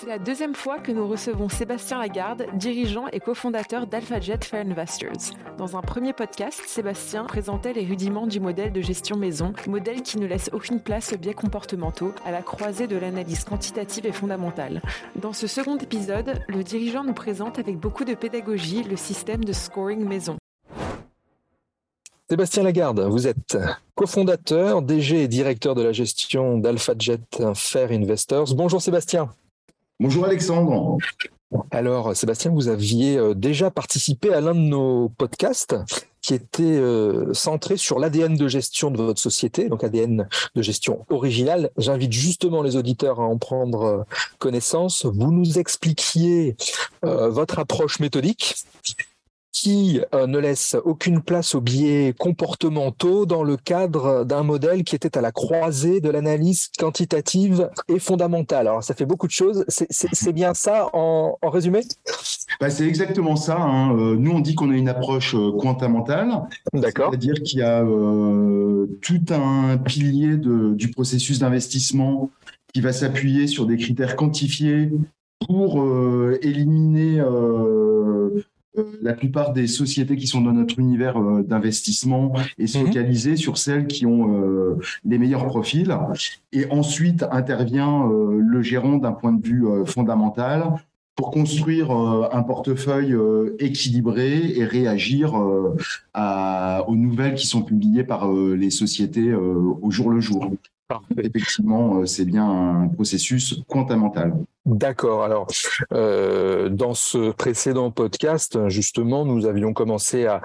C'est la deuxième fois que nous recevons Sébastien Lagarde, dirigeant et cofondateur d'AlphaJet Fair Investors. Dans un premier podcast, Sébastien présentait les rudiments du modèle de gestion maison, modèle qui ne laisse aucune place aux biais comportementaux, à la croisée de l'analyse quantitative et fondamentale. Dans ce second épisode, le dirigeant nous présente avec beaucoup de pédagogie le système de scoring maison. Sébastien Lagarde, vous êtes cofondateur, DG et directeur de la gestion d'AlphaJet Fair Investors. Bonjour Sébastien. Bonjour Alexandre. Alors Sébastien, vous aviez euh, déjà participé à l'un de nos podcasts qui était euh, centré sur l'ADN de gestion de votre société, donc ADN de gestion originale. J'invite justement les auditeurs à en prendre euh, connaissance. Vous nous expliquiez votre approche méthodique qui euh, ne laisse aucune place aux biais comportementaux dans le cadre d'un modèle qui était à la croisée de l'analyse quantitative et fondamentale. Alors ça fait beaucoup de choses. C'est bien ça en, résumé? Bah, C'est exactement ça. Hein. Euh, nous, on dit qu'on a une approche euh, quantamentale. C'est-à-dire qu'il y a tout un pilier de, du processus d'investissement qui va s'appuyer sur des critères quantifiés pour éliminer euh, la plupart des sociétés qui sont dans notre univers euh, d'investissement mhm. focaliser sur celles qui ont euh, les meilleurs profils. Et ensuite intervient le gérant d'un point de vue fondamental pour construire un portefeuille équilibré et réagir aux nouvelles qui sont publiées par les sociétés au jour le jour. Effectivement, c'est bien un processus fondamental. D'accord. Alors, euh, dans ce précédent podcast, justement, nous avions commencé à,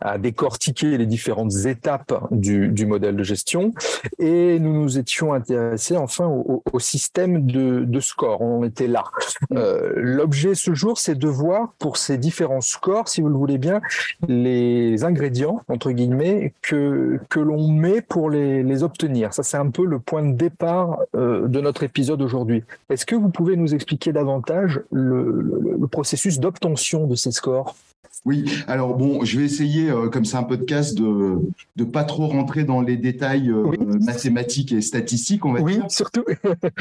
à décortiquer les différentes étapes du, du, modèle de gestion et nous nous étions intéressés enfin au, au système de, de, score. On en était là. Euh, L'objet ce jour, c'est de voir pour ces différents scores, si vous le voulez bien, les ingrédients, entre guillemets, que, que l'on met pour les, les obtenir. Ça, c'est un peu le point de départ euh, de notre épisode aujourd'hui. Est-ce que vous pouvez nous expliquer davantage le, processus d'obtention de ces scores oui, alors bon, je vais essayer, euh, comme c'est un podcast, de ne pas trop rentrer dans les détails euh, mathématiques et statistiques, on va oui, dire. surtout.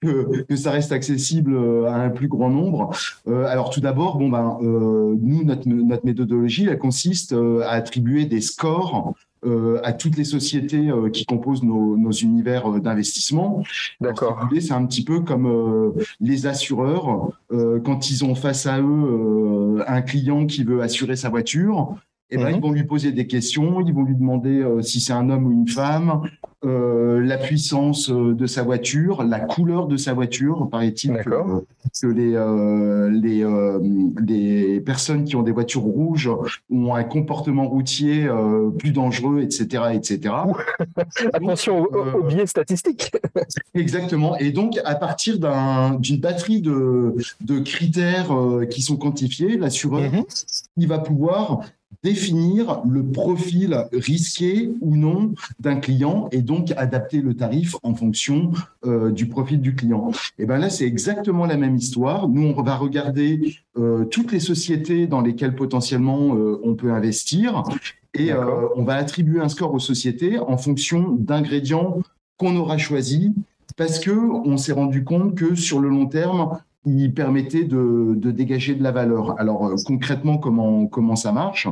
que, que, ça reste accessible euh, à un plus grand nombre. alors tout d'abord, bon ben, nous, notre, notre méthodologie, elle consiste à attribuer des scores à toutes les sociétés euh, qui composent nos, nos univers euh, d'investissement. D'accord. C'est un petit peu comme les assureurs quand ils ont face à eux un client qui veut assurer sa voiture. Eh ben, ils mhm. vont lui poser des questions, ils vont lui demander si c'est un homme ou une femme, euh, la puissance euh, de sa voiture, la couleur de sa voiture. Paraît-il que, que, les, euh, les, euh, les, personnes qui ont des voitures rouges ont un comportement routier euh, plus dangereux, etc. etc. Attention aux, biais statistiques. Exactement. Et donc, à partir d'une batterie de, de critères qui sont quantifiés, l'assureur, mhm. il va pouvoir définir le profil risqué ou non d'un client et donc adapter le tarif en fonction euh, du profil du client. Et ben là, c'est exactement la même histoire. Nous, on va regarder euh, toutes les sociétés dans lesquelles potentiellement euh, on peut investir et on va attribuer un score aux sociétés en fonction d'ingrédients qu'on aura choisis parce que on s'est rendu compte que sur le long terme, il permettait de, de, dégager de la valeur. Alors concrètement, comment comment ça marche?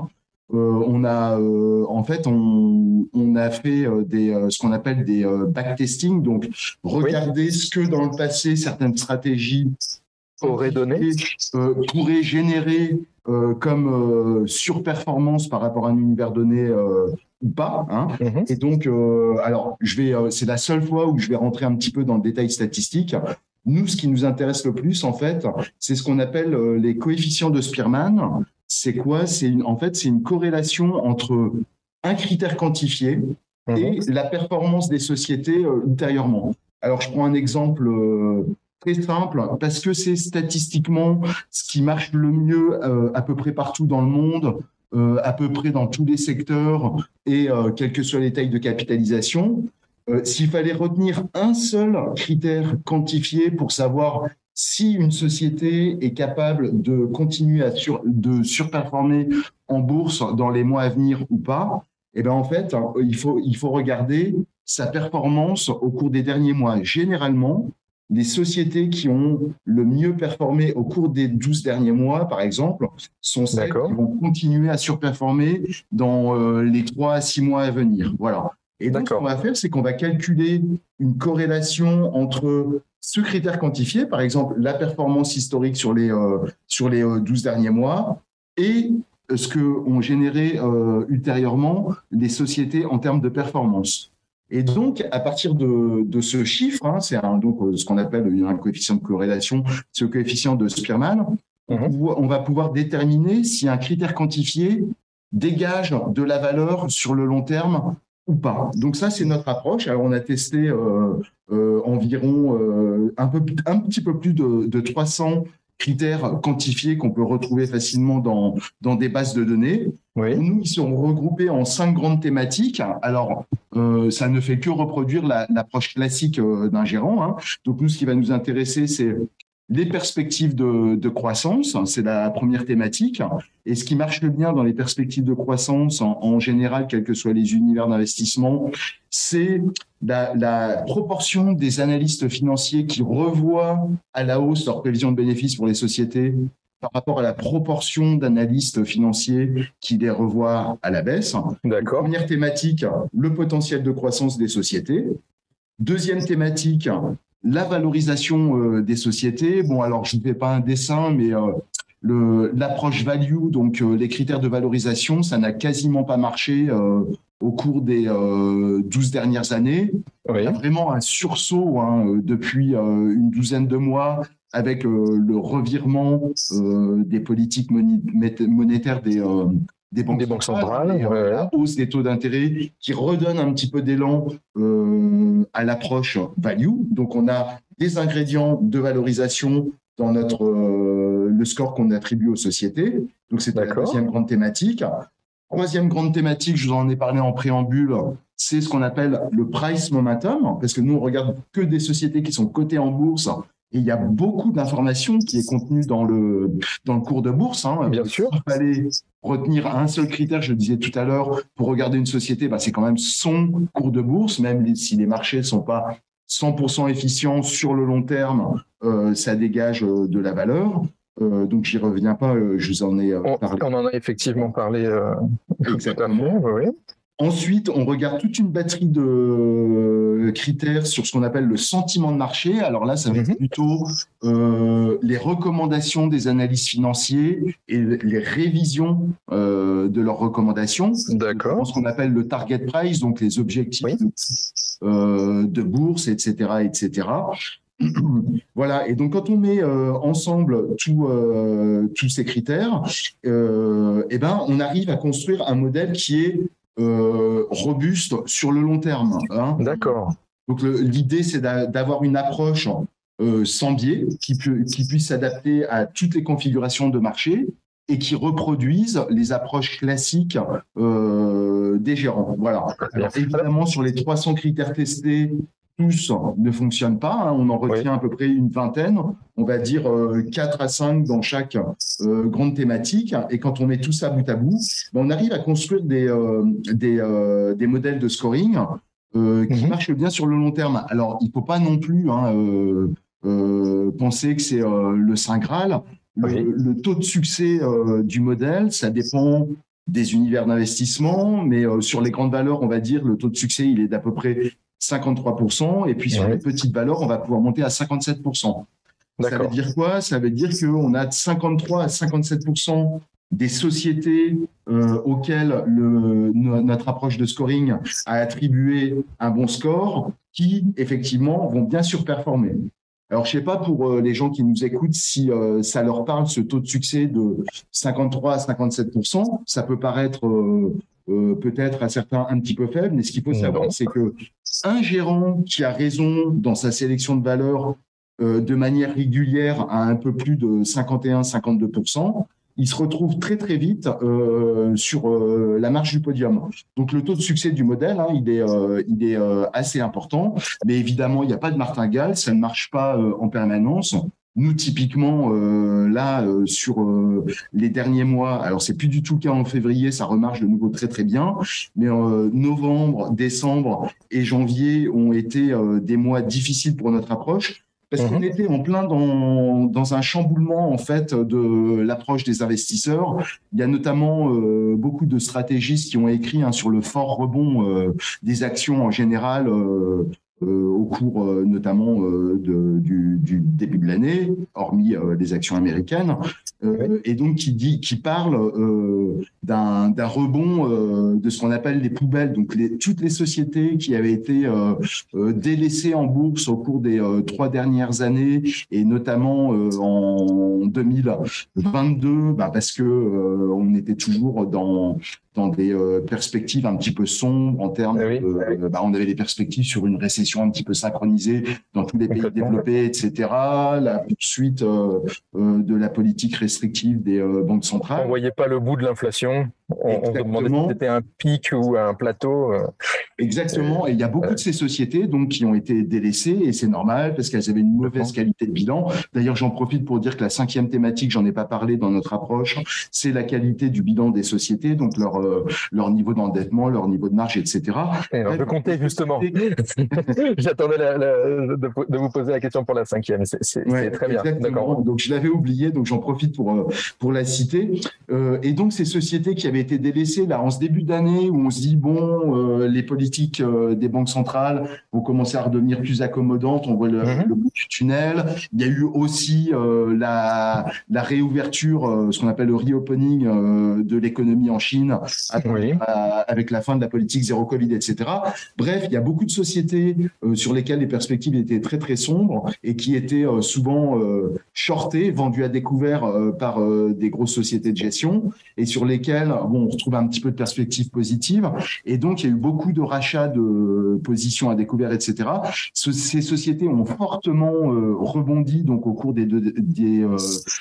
Euh, on a euh, en fait on, on a fait euh, des ce qu'on appelle des backtesting, donc regarder ce que dans le passé certaines stratégies auraient donné, pourraient générer comme surperformance par rapport à un univers donné ou pas. Hein. Mhm. Et donc, alors, je vais, c'est la seule fois où je vais rentrer un petit peu dans le détail statistique. Nous, ce qui nous intéresse le plus, en fait, c'est ce qu'on appelle les coefficients de Spearman c'est quoi? C'est en fait c'est une corrélation entre un critère quantifié et mhm. la performance des sociétés euh, ultérieurement. Alors je prends un exemple euh, très simple parce que c'est statistiquement ce qui marche le mieux euh, à peu près partout dans le monde, à peu près dans tous les secteurs et quelles que soient les tailles de capitalisation. S'il fallait retenir un seul critère quantifié pour savoir si une société est capable de continuer à de surperformer en bourse dans les mois à venir ou pas, eh ben en fait, il faut, il faut regarder sa performance au cours des derniers mois. Généralement, les sociétés qui ont le mieux performé au cours des 12 derniers mois, par exemple, sont celles qui vont continuer à surperformer dans euh, les 3 à 6 mois à venir. Voilà. Et donc, ce qu'on va faire, c'est qu'on va calculer une corrélation entre ce critère quantifié, par exemple la performance historique sur les, euh, sur les 12 euh, derniers mois, et ce que ont généré ultérieurement les sociétés en termes de performance. Et donc, à partir de, de ce chiffre, hein, c'est donc euh, ce qu'on appelle un coefficient de corrélation, ce coefficient de Spearman, mhm. on va pouvoir déterminer si un critère quantifié dégage de la valeur sur le long terme ou pas. Donc ça, c'est notre approche. Alors, on a testé euh, euh, environ euh, un, peu, un petit peu plus de, de 300 critères quantifiés qu'on peut retrouver facilement dans, dans des bases de données. Nous, ils sont regroupés en cinq grandes thématiques. Alors, euh, ça ne fait que reproduire l'approche classique euh, d'un gérant. Hein. Donc, nous, ce qui va nous intéresser, c'est les perspectives de, croissance, c'est la première thématique. Et ce qui marche bien dans les perspectives de croissance, en, général, quels que soient les univers d'investissement, c'est la, proportion des analystes financiers qui revoient à la hausse leurs prévisions de bénéfices pour les sociétés par rapport à la proportion d'analystes financiers qui les revoient à la baisse. D'accord. Première thématique, le potentiel de croissance des sociétés. Deuxième thématique, la valorisation euh, des sociétés. Bon, alors je ne fais pas un dessin, mais euh, l'approche value, donc euh, les critères de valorisation, ça n'a quasiment pas marché au cours des 12 dernières années. Il y a vraiment un sursaut hein, depuis une douzaine de mois avec le revirement des politiques monétaires des, des banques, centrales, la hausse des taux d'intérêt qui redonne un petit peu d'élan euh, à l'approche value. Donc on a des ingrédients de valorisation dans notre euh, le score qu'on attribue aux sociétés. Donc c'est la deuxième grande thématique. Troisième grande thématique, je vous en ai parlé en préambule, c'est ce qu'on appelle le price momentum, parce que nous on regarde que des sociétés qui sont cotées en bourse et il y a beaucoup d'informations qui est contenues dans le, dans le cours de bourse. Hein. Bien sûr. Il fallait retenir un seul critère, je le disais tout à l'heure, pour regarder une société, bah, c'est quand même son cours de bourse, même si les marchés ne sont pas 100% efficients sur le long terme, euh, ça dégage euh, de la valeur. Euh, donc j'y reviens pas, euh, je vous en ai parlé. On en a effectivement parlé. Exactement. oui. Ensuite, on regarde toute une batterie de critères sur ce qu'on appelle le sentiment de marché. Alors là, ça va être mhm. plutôt euh, les recommandations des analystes financiers et les révisions euh, de leurs recommandations. D'accord. Ce qu'on appelle le target price, donc les objectifs euh, de, bourse, etc., etc. voilà. Et donc, quand on met ensemble tous ces critères, eh ben, on arrive à construire un modèle qui est euh, robuste sur le long terme. Hein. D'accord. Donc l'idée, c'est d'avoir une approche euh, sans biais qui, qui puisse s'adapter à toutes les configurations de marché et qui reproduisent les approches classiques euh, des gérants. Voilà. évidemment, sur les 300 critères testés, tous ne fonctionnent pas. Hein. On en retient à peu près une vingtaine. On va dire 4 euh, à 5 dans chaque euh, grande thématique. Et quand on met tout ça bout à bout, ben, on arrive à construire des, euh, des, modèles de scoring qui mhm. marchent bien sur le long terme. Alors, il ne faut pas non plus hein, penser que c'est le Saint Graal. Le, taux de succès du modèle, ça dépend des univers d'investissement, mais sur les grandes valeurs, on va dire, le taux de succès, il est d'à peu près 53%, et puis sur les petites valeurs, on va pouvoir monter à 57%. Ça veut dire quoi? Ça veut dire qu'on a 53 à 57% des sociétés euh, auxquelles le, notre approche de scoring a attribué un bon score qui, effectivement, vont bien surperformer. Alors, je ne sais pas pour euh, les gens qui nous écoutent si euh, ça leur parle, ce taux de succès de 53 à 57% Ça peut paraître euh, peut-être à certains un petit peu faible, mais ce qu'il faut savoir, c'est que un gérant qui a raison dans sa sélection de valeurs euh, de manière régulière à un peu plus de 51-52%, il se retrouve très très vite euh, sur la marche du podium. Donc le taux de succès du modèle, hein, il est, il est assez important, mais évidemment il n'y a pas de martingale, ça ne marche pas en permanence. Nous, typiquement, euh, là, euh, sur euh, les derniers mois, alors c'est plus du tout le cas en février, ça remarche de nouveau très très bien, mais novembre, décembre et janvier ont été des mois difficiles pour notre approche parce qu'on mhm. était en plein dans, dans, un chamboulement en fait de l'approche des investisseurs. Il y a notamment beaucoup de stratégistes qui ont écrit hein, sur le fort rebond des actions en général au cours euh, notamment euh, de, du, du, début de l'année, hormis les actions américaines, et donc qui dit, qui parle d'un rebond de ce qu'on appelle les poubelles, donc les, toutes les sociétés qui avaient été délaissées en bourse au cours des trois dernières années et notamment en 2022, bah parce que on était toujours dans dans des euh, perspectives un petit peu sombres en termes de, bah, on avait des perspectives sur une récession un petit peu synchronisée dans tous les pays développés, etc. La poursuite euh, euh, de la politique restrictive des banques centrales. On voyait pas le bout de l'inflation. On, on, se demandait si c'était un pic ou un plateau. Exactement. Et il y a beaucoup de ces sociétés donc qui ont été délaissées et c'est normal parce qu'elles avaient une mauvaise qualité de bilan. D'ailleurs, j'en profite pour dire que la cinquième thématique, j'en ai pas parlé dans notre approche, c'est la qualité du bilan des sociétés, donc leur euh, leur niveau d'endettement, leur niveau de marge, etc. alors, je comptais justement. J'attendais de, vous poser la question pour la cinquième. C'est très bien. D'accord. Donc je l'avais oublié, donc j'en profite pour euh, pour la citer. Euh, et donc ces sociétés qui avaient été délaissées là en ce début d'année où on se dit bon, les politiques des banques centrales vont commencer à redevenir plus accommodantes. On voit le, mhm. bout du tunnel. Il y a eu aussi la la réouverture, ce qu'on appelle le reopening de l'économie en Chine avec la fin de la politique zéro Covid, etc. Bref, il y a beaucoup de sociétés euh, sur lesquelles les perspectives étaient très très sombres et qui étaient euh, souvent euh, shortées, vendues à découvert par des grosses sociétés de gestion et sur lesquelles bon, on retrouve un petit peu de perspectives positives. Et donc, il y a eu beaucoup de rachats de positions à découvert, etc. ces sociétés ont fortement rebondi donc au cours des, des,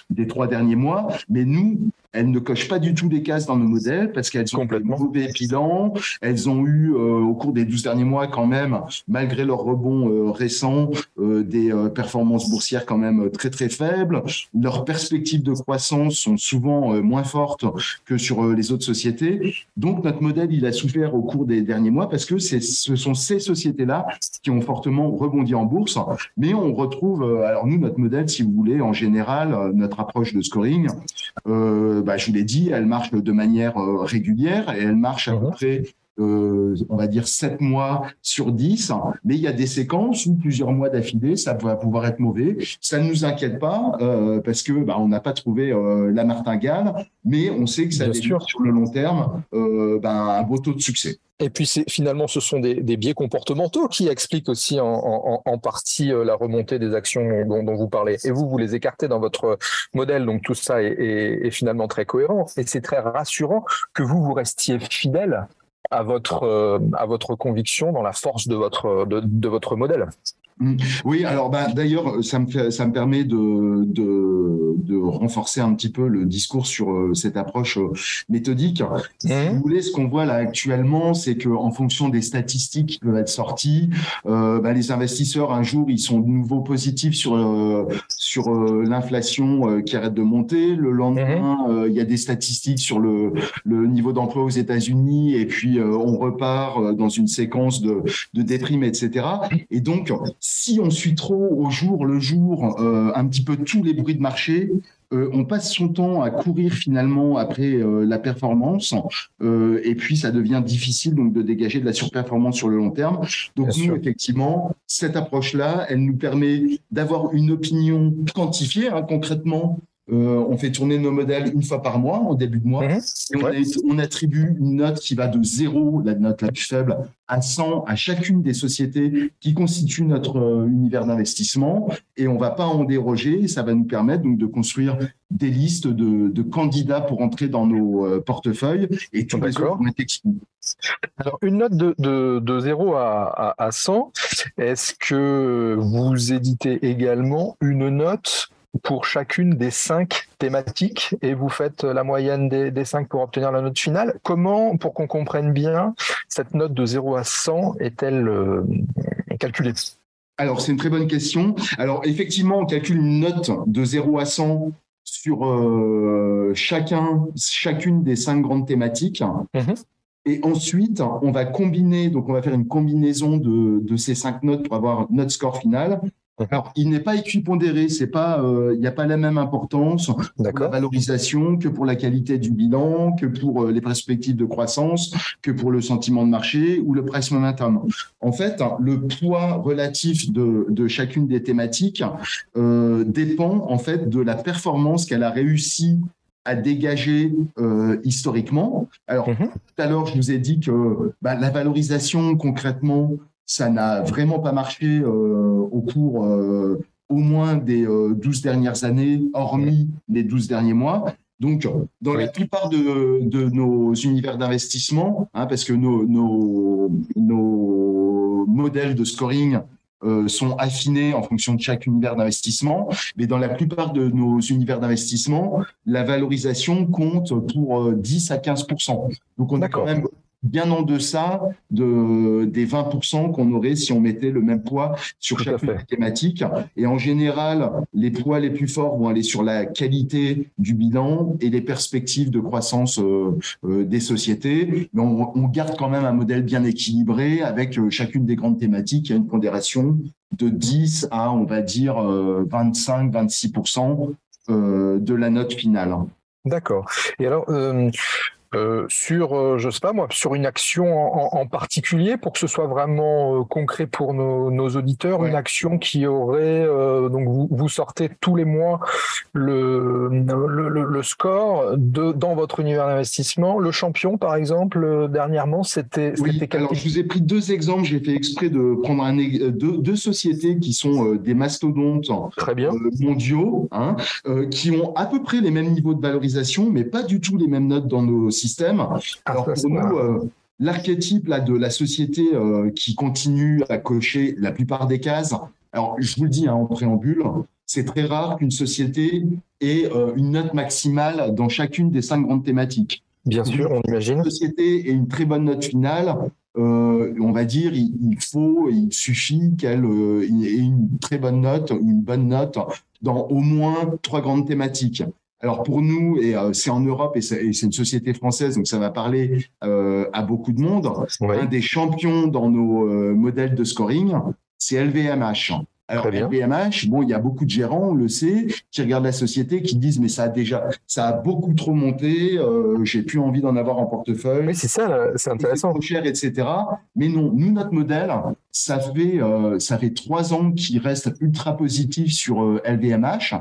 des trois derniers mois, mais nous, elles ne cochent pas du tout les cases dans nos modèles parce qu'elles ont un mauvais bilan. Elles ont eu euh, au cours des 12 derniers mois quand même, malgré leur rebond euh, récent, euh, des performances boursières quand même très très faibles. Leurs perspectives de croissance sont souvent moins fortes que sur les autres sociétés. Donc notre modèle, il a souffert au cours des derniers mois parce que ce sont ces sociétés-là qui ont fortement rebondi en bourse. Mais on retrouve, alors nous, notre modèle, si vous voulez, en général, notre approche de scoring, euh, bah, je vous l'ai dit, elle marche de manière euh, régulière et elle marche à peu mhm. près euh, on va dire 7 mois sur 10, mais il y a des séquences où plusieurs mois d'affilée, ça va pouvoir être mauvais. Ça ne nous inquiète pas parce que bah, on n'a pas trouvé la martingale, mais on sait que ça sûr sur le long terme bah, un beau taux de succès. Et puis finalement, ce sont des, biais comportementaux qui expliquent aussi en, partie la remontée des actions dont, vous parlez. Et vous, vous les écartez dans votre modèle, donc tout ça est, finalement très cohérent. Et c'est très rassurant que vous vous restiez fidèle à votre, à votre conviction dans la force de votre, de votre modèle. Mm. Oui, alors bah, d'ailleurs, ça me, ça me permet de, de, de, renforcer un petit peu le discours sur euh, cette approche euh, méthodique. Si mm. vous voulez, ce qu'on voit là actuellement, c'est que en fonction des statistiques qui peuvent être sorties, euh, bah, les investisseurs, un jour, ils sont de nouveau positifs sur, euh, sur l'inflation qui arrête de monter. Le lendemain, mm-hmm. il y a des statistiques sur le, le niveau d'emploi aux États-Unis et puis on repart dans une séquence de, de déprime, etc. Et donc, si on suit trop au jour le jour euh, un petit peu tous les bruits de marché, euh, on passe son temps à courir finalement après euh, la performance et puis ça devient difficile donc de dégager de la surperformance sur le long terme. Donc nous effectivement cette approche là, elle nous permet d'avoir une opinion quantifiée hein, concrètement euh, on fait tourner nos modèles une fois par mois, en début de mois, mhm. et on, attribue une note qui va de 0, la note la plus faible, à 100 à chacune des sociétés qui constituent notre euh, univers d'investissement, et on ne va pas en déroger. Ça va nous permettre donc de construire des listes de, candidats pour entrer dans nos euh, portefeuilles, et tout les autres Alors, une note de, 0 à, à 100, est-ce que vous éditez également une note pour chacune des cinq thématiques et vous faites la moyenne des, cinq pour obtenir la note finale. Comment, pour qu'on comprenne bien, cette note de 0 à 100 est-elle euh, calculée? Alors, c'est une très bonne question. Alors, effectivement, on calcule une note de 0 à 100 sur euh, chacun, chacune des cinq grandes thématiques. Mhm. Et ensuite, on va combiner, donc on va faire une combinaison de, de, ces cinq notes pour avoir notre score final. Alors, il n'est pas équipondéré, c'est pas, euh, il n'y a pas la même importance pour la valorisation que pour la qualité du bilan, que pour euh, les perspectives de croissance, que pour le sentiment de marché ou le price momentum. En fait, le poids relatif de, de chacune des thématiques euh, dépend en fait de la performance qu'elle a réussi à dégager euh, historiquement. Alors, mhm. tout à l'heure, je vous ai dit que bah, la valorisation, concrètement, ça n'a vraiment pas marché euh, au cours euh, au moins des 12 euh, dernières années, hormis les 12 derniers mois. Donc, dans la plupart de, de, nos univers d'investissement, hein, parce que nos, nos, nos, modèles de scoring sont affinés en fonction de chaque univers d'investissement, mais dans la plupart de nos univers d'investissement, la valorisation compte pour 10 à 15% Donc, on a quand même bien en deçà de, des 20% qu'on aurait si on mettait le même poids sur chaque thématique. Et en général, les poids les plus forts vont aller sur la qualité du bilan et les perspectives de croissance euh, euh, des sociétés. Mais on, on, garde quand même un modèle bien équilibré avec euh, chacune des grandes thématiques. Il y a une pondération de 10 à, on va dire, 25-26% de la note finale. D'accord. Et alors, euh, sur, euh, je sais pas moi, sur une action en, particulier pour que ce soit vraiment euh, concret pour nos, nos auditeurs, une action qui aurait donc vous, vous, sortez tous les mois le, le, le, score de dans votre univers d'investissement. Le champion, par exemple, dernièrement, c'était. Oui, alors je vous ai pris deux exemples. J'ai fait exprès de prendre un, deux, deux sociétés qui sont des mastodontes Très bien. mondiaux, hein, qui ont à peu près les mêmes niveaux de valorisation, mais pas du tout les mêmes notes dans nos Ah, Alors pour nous, euh, l'archétype là, de la société euh, qui continue à cocher la plupart des cases, alors je vous le dis hein, en préambule, c'est très rare qu'une société ait euh, une note maximale dans chacune des cinq grandes thématiques. Bien sûr, on imagine. Une société ait une très bonne note finale. on va dire, il, faut, il suffit qu'elle ait une très bonne note, une bonne note dans au moins trois grandes thématiques. Alors pour nous, et euh, c'est en Europe et c'est une société française, donc ça va parler euh, à beaucoup de monde. Un des champions dans nos euh, modèles de scoring, c'est LVMH. Alors LVMH, bon, il y a beaucoup de gérants, on le sait, qui regardent la société, qui disent mais ça a déjà, ça a beaucoup trop monté, j'ai plus envie d'en avoir en portefeuille. Oui, c'est ça, c'est intéressant. Trop cher, etc. Mais non, nous notre modèle, ça fait ça fait trois ans qu'il reste ultra positif sur LVMH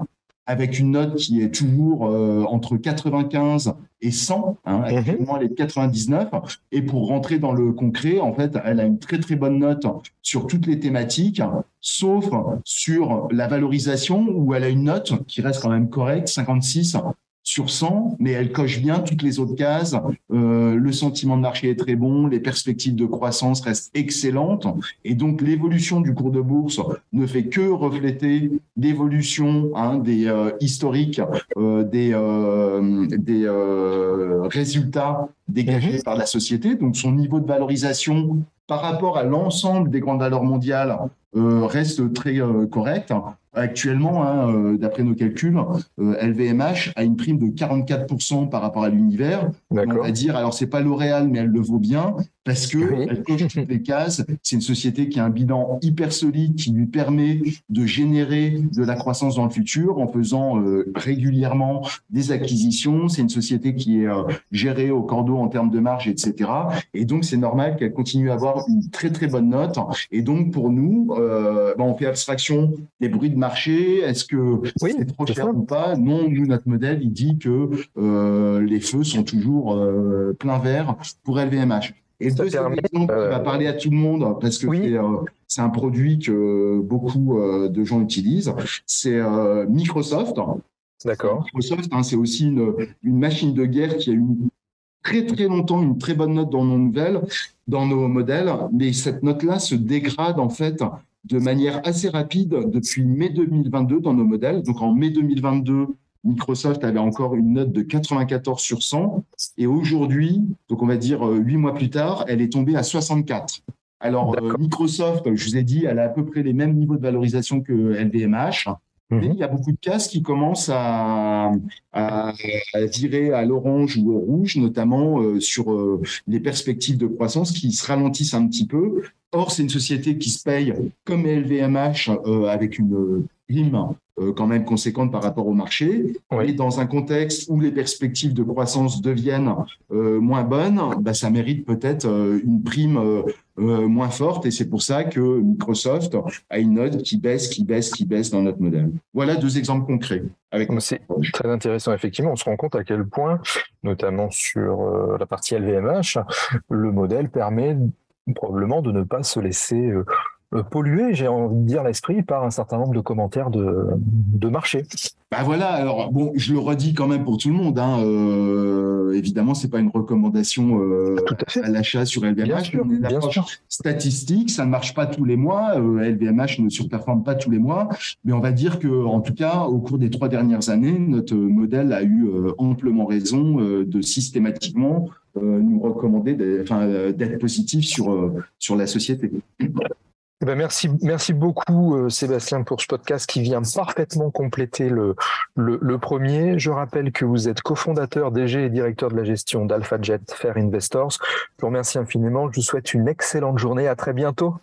avec une note qui est toujours euh, entre 95 et 100. Hein, mhm. actuellement, elle est de 99. Et pour rentrer dans le concret, en fait, elle a une très très bonne note sur toutes les thématiques, sauf sur la valorisation où elle a une note qui reste quand même correcte, 56 sur 100, mais elle coche bien toutes les autres cases. Euh, le sentiment de marché est très bon, les perspectives de croissance restent excellentes, et donc l'évolution du cours de bourse ne fait que refléter l'évolution hein, des euh, historiques, euh, des, des résultats dégagés mhm. par la société. Donc son niveau de valorisation par rapport à l'ensemble des grandes valeurs mondiales reste très correct. Actuellement, hein, euh, d'après nos calculs, LVMH euh, a une prime de 44% par rapport à l'univers. On va dire, alors c'est pas L'Oréal, mais elle le vaut bien parce que elle coche toutes les cases. C'est une société qui a un bilan hyper solide qui lui permet de générer de la croissance dans le futur en faisant euh, régulièrement des acquisitions. C'est une société qui est gérée au cordeau en termes de marge, etc. Et donc c'est normal qu'elle continue à avoir une très très bonne note. Et donc pour nous, ben, on fait abstraction des bruits de marché Est-ce que c'est trop cher ou pas? Non, nous, notre modèle, il dit que euh, les feux sont toujours euh, plein vert pour LVMH. Et le deuxième exemple qui va parler à tout le monde, parce que euh, c'est un produit que beaucoup de gens utilisent, c'est Microsoft. D'accord. Microsoft, hein, c'est aussi une, une, machine de guerre qui a eu très très longtemps une très bonne note dans nos nouvelles, dans nos modèles, mais cette note-là se dégrade en fait de manière assez rapide depuis mai 2022 dans nos modèles. Donc en mai 2022, Microsoft avait encore une note de 94 sur 100 et aujourd'hui, donc on va dire euh, huit mois plus tard, elle est tombée à 64. Alors euh, Microsoft, je vous ai dit, elle a à peu près les mêmes niveaux de valorisation que LVMH. Mais mhm. il y a beaucoup de cases qui commencent à, à, virer à l'orange ou au rouge, notamment euh, sur euh, les perspectives de croissance qui se ralentissent un petit peu. Or, c'est une société qui se paye comme LVMH euh, avec une prime quand même conséquente par rapport au marché. Et dans un contexte où les perspectives de croissance deviennent moins bonnes, bah, ça mérite peut-être une prime euh, moins forte et c'est pour ça que Microsoft a une note qui baisse, qui baisse, qui baisse dans notre modèle. Voilà deux exemples concrets. C'est très intéressant, effectivement. On se rend compte à quel point, notamment sur euh, la partie LVMH, le modèle permet probablement de ne pas se laisser euh, euh, pollué, j'ai envie de dire l'esprit, par un certain nombre de commentaires de, de marché. Bah voilà, alors bon, je le redis quand même pour tout le monde. Hein, euh, évidemment, c'est pas une recommandation euh, à, l'achat sur LVMH. Bien sûr, bien sûr. Statistique, ça ne marche pas tous les mois. LVMH ne surperforme pas tous les mois, mais on va dire que, en tout cas, au cours des trois dernières années, notre modèle a eu amplement raison de systématiquement nous recommander d'être positif sur sur la société. Eh ben merci, merci beaucoup euh, Sébastien pour ce podcast qui vient parfaitement compléter le, le, premier. Je rappelle que vous êtes cofondateur, DG et directeur de la gestion d'AlphaJet Fair Investors. Je vous remercie infiniment. Je vous souhaite une excellente journée. À très bientôt.